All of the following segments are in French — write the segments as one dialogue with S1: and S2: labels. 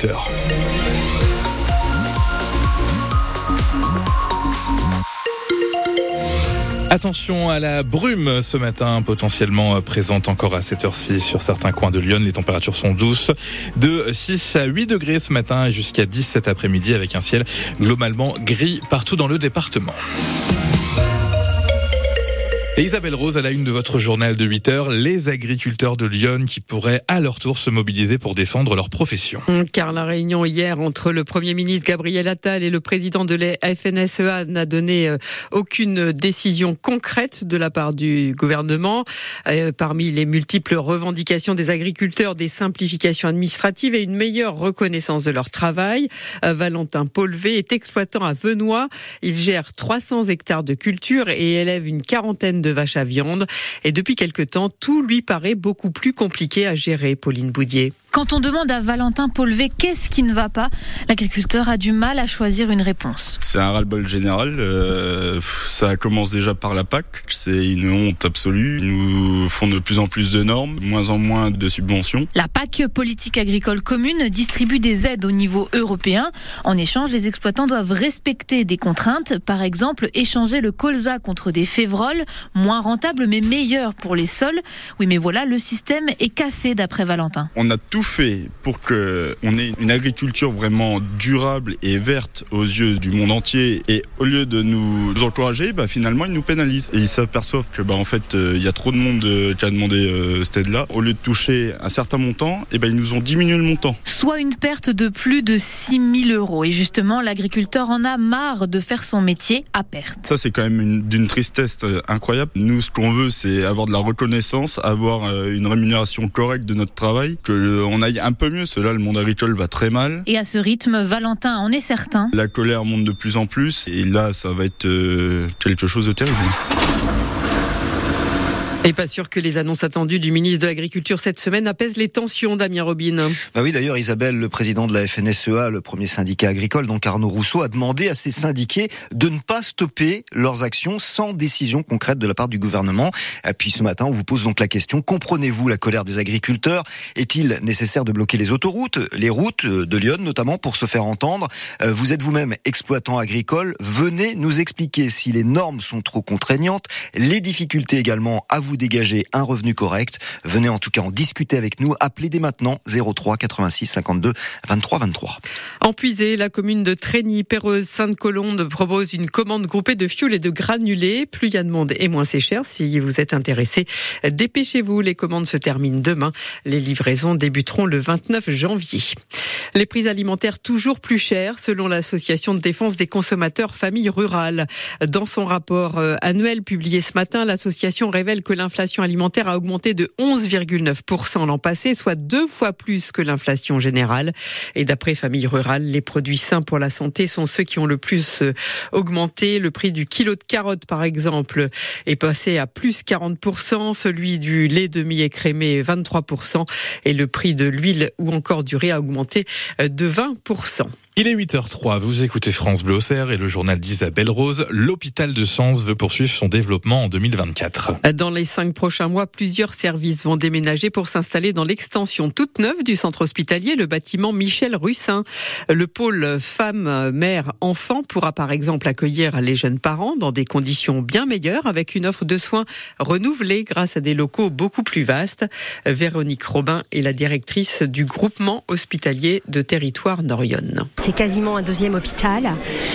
S1: 8h. Attention à la brume ce matin, potentiellement présente encore à cette heure-ci sur certains coins de Lyon. Les températures sont douces, de 6 à 8 degrés ce matin jusqu'à 10 cet après-midi avec un ciel globalement gris partout dans le département. Isabelle Rose, à la une de votre journal de 8 heures, les agriculteurs de Lyon qui pourraient à leur tour se mobiliser pour défendre leur profession.
S2: Hum, car la réunion hier entre le Premier ministre Gabriel Attal et le président de la FNSEA n'a donné euh, aucune décision concrète de la part du gouvernement. Euh, parmi les multiples revendications des agriculteurs, des simplifications administratives et une meilleure reconnaissance de leur travail. Euh, Valentin Paulvé est exploitant à Venois. Il gère 300 hectares de culture et élève une quarantaine de vaches à viande. Et depuis quelque temps, tout lui paraît beaucoup plus compliqué à gérer, Pauline Boudier.
S3: Quand on demande à Valentin Paulvé qu'est-ce qui ne va pas, l'agriculteur a du mal à choisir une réponse.
S4: C'est un ras-le-bol général. Euh, ça commence déjà par la PAC. C'est une honte absolue. Ils nous font de plus en plus de normes, moins en moins de subventions.
S3: La PAC, politique agricole commune, distribue des aides au niveau européen. En échange, les exploitants doivent respecter des contraintes. Par exemple, échanger le colza contre des févroles, moins rentable mais meilleur pour les sols. Oui, mais voilà, le système est cassé d'après Valentin.
S4: On a tout fait pour que on ait une agriculture vraiment durable et verte aux yeux du monde entier. Et au lieu de nous encourager, bah, finalement, ils nous pénalisent. Et ils s'aperçoivent que, bah, en fait, euh, il y a trop de monde euh, qui a demandé euh, cette aide-là. Au lieu de toucher un certain montant, et bah, ils nous ont diminué le montant.
S3: Soit une perte de plus de 6 000 euros. Et justement, l'agriculteur en a marre de faire son métier à perte.
S4: Ça, c'est quand même d'une tristesse incroyable. Nous, ce qu'on veut, c'est avoir de la reconnaissance, avoir une rémunération correcte de notre travail, que on aille un peu mieux. Cela, le monde agricole va très mal.
S3: Et à ce rythme, Valentin en est certain.
S4: La colère monte de plus en plus et là, ça va être euh, quelque chose de terrible.
S2: Et pas sûr que les annonces attendues du ministre de l'Agriculture cette semaine apaisent les tensions, Damien Robin.
S5: Bah oui, d'ailleurs, Isabelle, le président de la FNSEA, le premier syndicat agricole, donc Arnaud Rousseau, a demandé à ses syndiqués de ne pas stopper leurs actions sans décision concrète de la part du gouvernement. Et puis ce matin, on vous pose donc la question, comprenez-vous la colère des agriculteurs? Est-il nécessaire de bloquer les autoroutes, les routes de Lyon notamment, pour se faire entendre? Euh, Vous êtes vous-même exploitant agricole, venez nous expliquer si les normes sont trop contraignantes, les difficultés également à vous vous dégager un revenu correct. Venez en tout cas en discuter avec nous. Appelez dès maintenant 03 86 52 23 23.
S2: En puisée, la commune de Trény, Perreuse, Sainte-Colombe propose une commande groupée de fioul et de granulés. Plus il y a de monde et moins c'est cher. Si vous êtes intéressé, dépêchez-vous. Les commandes se terminent demain. Les livraisons débuteront le 29 janvier. Les prix alimentaires toujours plus chers selon l'association de défense des consommateurs Famille Rurale. Dans son rapport euh, annuel publié ce matin, l'association révèle que l'inflation alimentaire a augmenté de 11,9% l'an passé, soit deux fois plus que l'inflation générale. Et d'après Famille Rurale, les produits sains pour la santé sont ceux qui ont le plus euh, augmenté. Le prix du kilo de carottes, par exemple, est passé à plus 40%, celui du lait demi-écrémé 23% et le prix de l'huile ou encore du riz a augmenté euh, de 20%.
S1: Il est 8h03, vous écoutez France Bleu et le journal d'Isabelle Rose. L'hôpital de Sens veut poursuivre son développement en 2024.
S2: Dans les cinq prochains mois, plusieurs services vont déménager pour s'installer dans l'extension toute neuve du centre hospitalier, le bâtiment Michel Russin. Le pôle femmes, mères, enfants pourra par exemple accueillir les jeunes parents dans des conditions bien meilleures avec une offre de soins renouvelée grâce à des locaux beaucoup plus vastes. Véronique Robin est la directrice du groupement hospitalier de territoire Norion.
S6: C'est quasiment un deuxième hôpital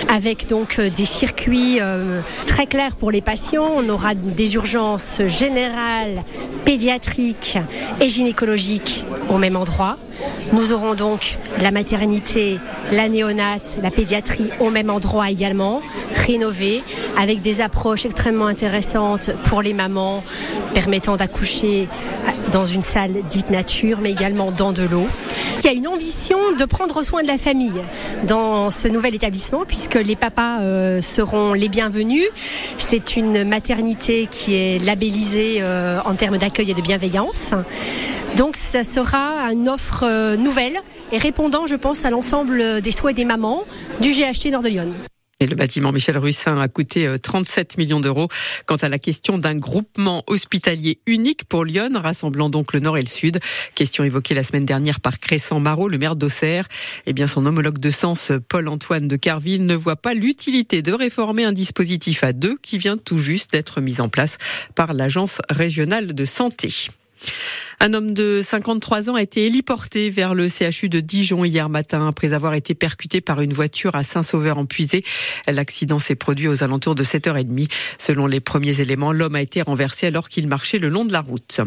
S6: avec donc euh, des circuits euh, très clairs pour les patients. On aura des urgences générales, pédiatriques et gynécologiques au même endroit. Nous aurons donc la maternité, la néonate, la pédiatrie au même endroit également, rénovée, avec des approches extrêmement intéressantes pour les mamans, permettant d'accoucher dans une salle dite nature, mais également dans de l'eau. Il y a une ambition de prendre soin de la famille dans ce nouvel établissement, puisque les papas euh, seront les bienvenus. C'est une maternité qui est labellisée euh, en termes d'accueil et de bienveillance. Donc ça sera une offre euh, nouvelle et répondant, je pense, à l'ensemble des souhaits des mamans du GHT Nord de Lyon.
S2: Et le bâtiment Michel Russin a coûté 37 euh, millions d'euros. Quant à la question d'un groupement hospitalier unique pour Lyon, rassemblant donc le nord et le sud, question évoquée la semaine dernière par Crescent Marot, le maire d'Auxerre, eh bien son homologue de sens, Paul-Antoine de Carville, ne voit pas l'utilité de réformer un dispositif à deux qui vient tout juste d'être mis en place par l'Agence régionale de santé. Un homme de 53 ans a été héliporté vers le CHU de Dijon hier matin après avoir été percuté par une voiture à Saint-Sauveur-en-Puisé. L'accident s'est produit aux alentours de 7h30. Selon les premiers éléments, l'homme a été renversé alors qu'il marchait le long de la route.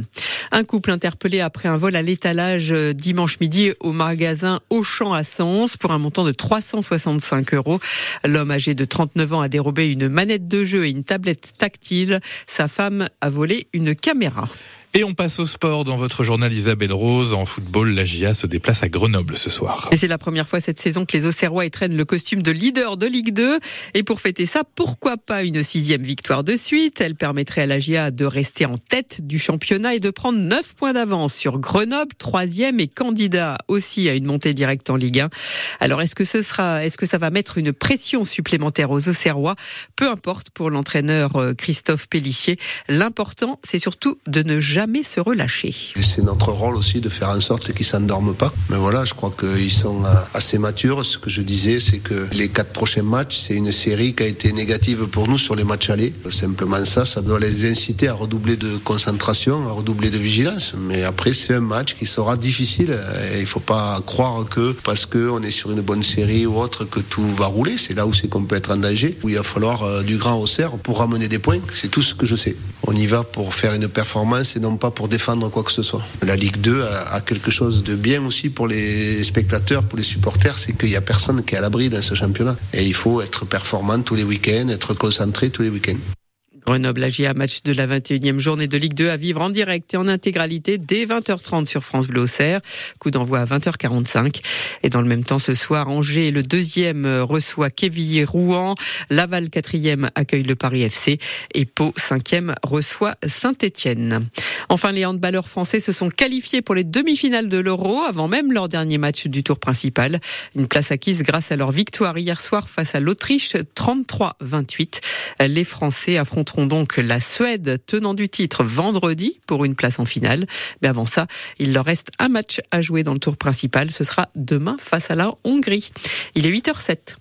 S2: Un couple interpellé après un vol à l'étalage dimanche midi au magasin Auchan à Sens pour un montant de 365 euros. L'homme âgé de 39 ans a dérobé une manette de jeu et une tablette tactile. Sa femme a volé une caméra.
S1: Et on passe au sport dans votre journal Isabelle Rose. En football, la GIA se déplace à Grenoble ce soir.
S2: Et c'est la première fois cette saison que les Auxerrois étrennent le costume de leader de Ligue 2. Et pour fêter ça, pourquoi pas une sixième victoire de suite? Elle permettrait à la GIA de rester en tête du championnat et de prendre 9 points d'avance sur Grenoble, troisième et candidat aussi à une montée directe en Ligue 1. Alors est-ce que ce sera, est-ce que ça va mettre une pression supplémentaire aux Auxerrois? Peu importe pour l'entraîneur euh, Christophe Pellissier. L'important, c'est surtout de ne jamais jamais se relâcher.
S7: C'est notre rôle aussi de faire en sorte qu'ils s'endorment pas. Mais voilà, je crois qu'ils sont euh, assez matures. Ce que je disais, c'est que les quatre prochains matchs, c'est une série qui a été négative pour nous sur les matchs allés. Simplement ça, ça doit les inciter à redoubler de concentration, à redoubler de vigilance. Mais après, c'est un match qui sera difficile. Et il faut pas croire que parce qu'on est sur une bonne série ou autre que tout va rouler. C'est là où c'est qu'on peut être en danger, où il va falloir euh, du grand au pour ramener des points. C'est tout ce que je sais. On y va pour faire une performance et non pas pour défendre quoi que ce soit. La Ligue 2 a, quelque chose de bien aussi pour les spectateurs, pour les supporters, c'est qu'il n'y a personne qui est à l'abri dans ce championnat. Et il faut être performant tous les week-ends, être concentré tous les week-ends.
S2: Grenoble AGA, match de la 21e journée de Ligue 2 à vivre en direct et en intégralité dès 20h30 sur France Bleu Auxerre. Coup d'envoi à 20h45. Et dans le même temps, ce soir, Angers, le deuxième, reçoit Quevilly Rouen. Laval, quatrième, accueille le Paris FC. Et Pau, cinquième, reçoit Saint-Etienne. Enfin, les handballeurs français se sont qualifiés pour les demi-finales de l'Euro avant même leur dernier match du tour principal. Une place acquise grâce à leur victoire hier soir face à l'Autriche 33-28. Les Français donc la Suède, tenant du titre, vendredi pour une place en finale. Mais avant ça, il leur reste un match à jouer dans le tour principal. Ce sera demain face à la Hongrie. Il est 8h07.